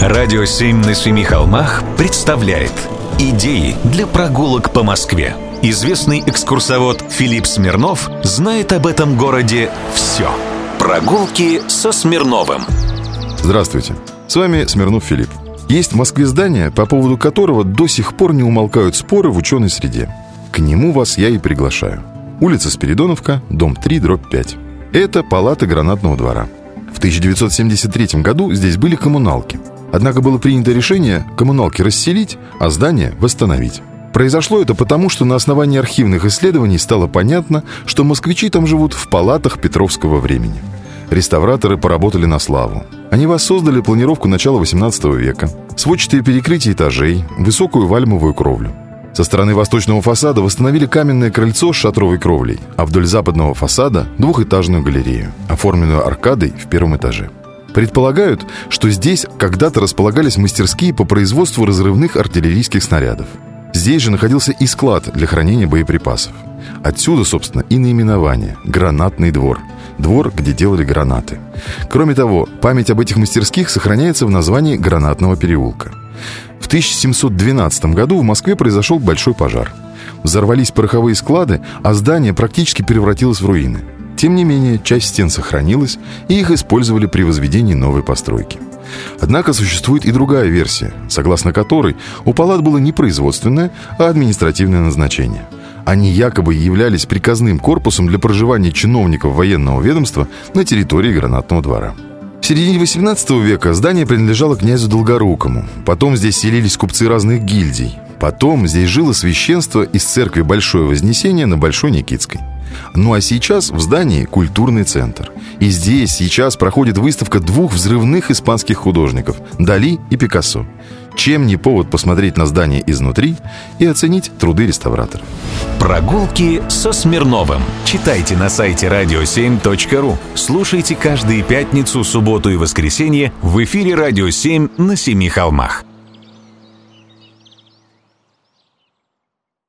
Радио «Семь на семи холмах» представляет Идеи для прогулок по Москве Известный экскурсовод Филипп Смирнов знает об этом городе все Прогулки со Смирновым. Здравствуйте, с вами Смирнов Филипп. Есть в Москве здание, по поводу которого до сих пор не умолкают споры в ученой среде. К нему вас я и приглашаю. Улица Спиридоновка, дом 3, дробь 5 Это палаты гранатного двора. В 1973 году здесь были коммуналки. Однако было принято решение коммуналки расселить, а здание восстановить. Произошло это потому, что на основании архивных исследований стало понятно, что москвичи там живут в палатах Петровского времени. Реставраторы поработали на славу. Они воссоздали планировку начала 18 века, сводчатые перекрытия этажей, высокую вальмовую кровлю. Со стороны восточного фасада восстановили каменное крыльцо с шатровой кровлей, а вдоль западного фасада – двухэтажную галерею, оформленную аркадой в первом этаже. Предполагают, что здесь когда-то располагались мастерские по производству разрывных артиллерийских снарядов. Здесь же находился и склад для хранения боеприпасов. Отсюда, собственно, и наименование – «Гранатный двор». Двор, где делали гранаты. Кроме того, память об этих мастерских сохраняется в названии «Гранатного переулка». В 1712 году в Москве произошел большой пожар. Взорвались пороховые склады, а здание практически превратилось в руины. Тем не менее, часть стен сохранилась, и их использовали при возведении новой постройки. Однако существует и другая версия, согласно которой у палат было не производственное, а административное назначение. Они якобы являлись приказным корпусом для проживания чиновников военного ведомства на территории гранатного двора. В середине 18 века здание принадлежало князю Долгорукому. Потом здесь селились купцы разных гильдий. Потом здесь жило священство из церкви Большое Вознесение на Большой Никитской. Ну а сейчас в здании культурный центр. И здесь сейчас проходит выставка двух взрывных испанских художников – Дали и Пикассо. Чем не повод посмотреть на здание изнутри и оценить труды реставраторов. Прогулки со Смирновым. Читайте на сайте radio7.ru. Слушайте каждые пятницу, субботу и воскресенье в эфире «Радио 7» на Семи холмах.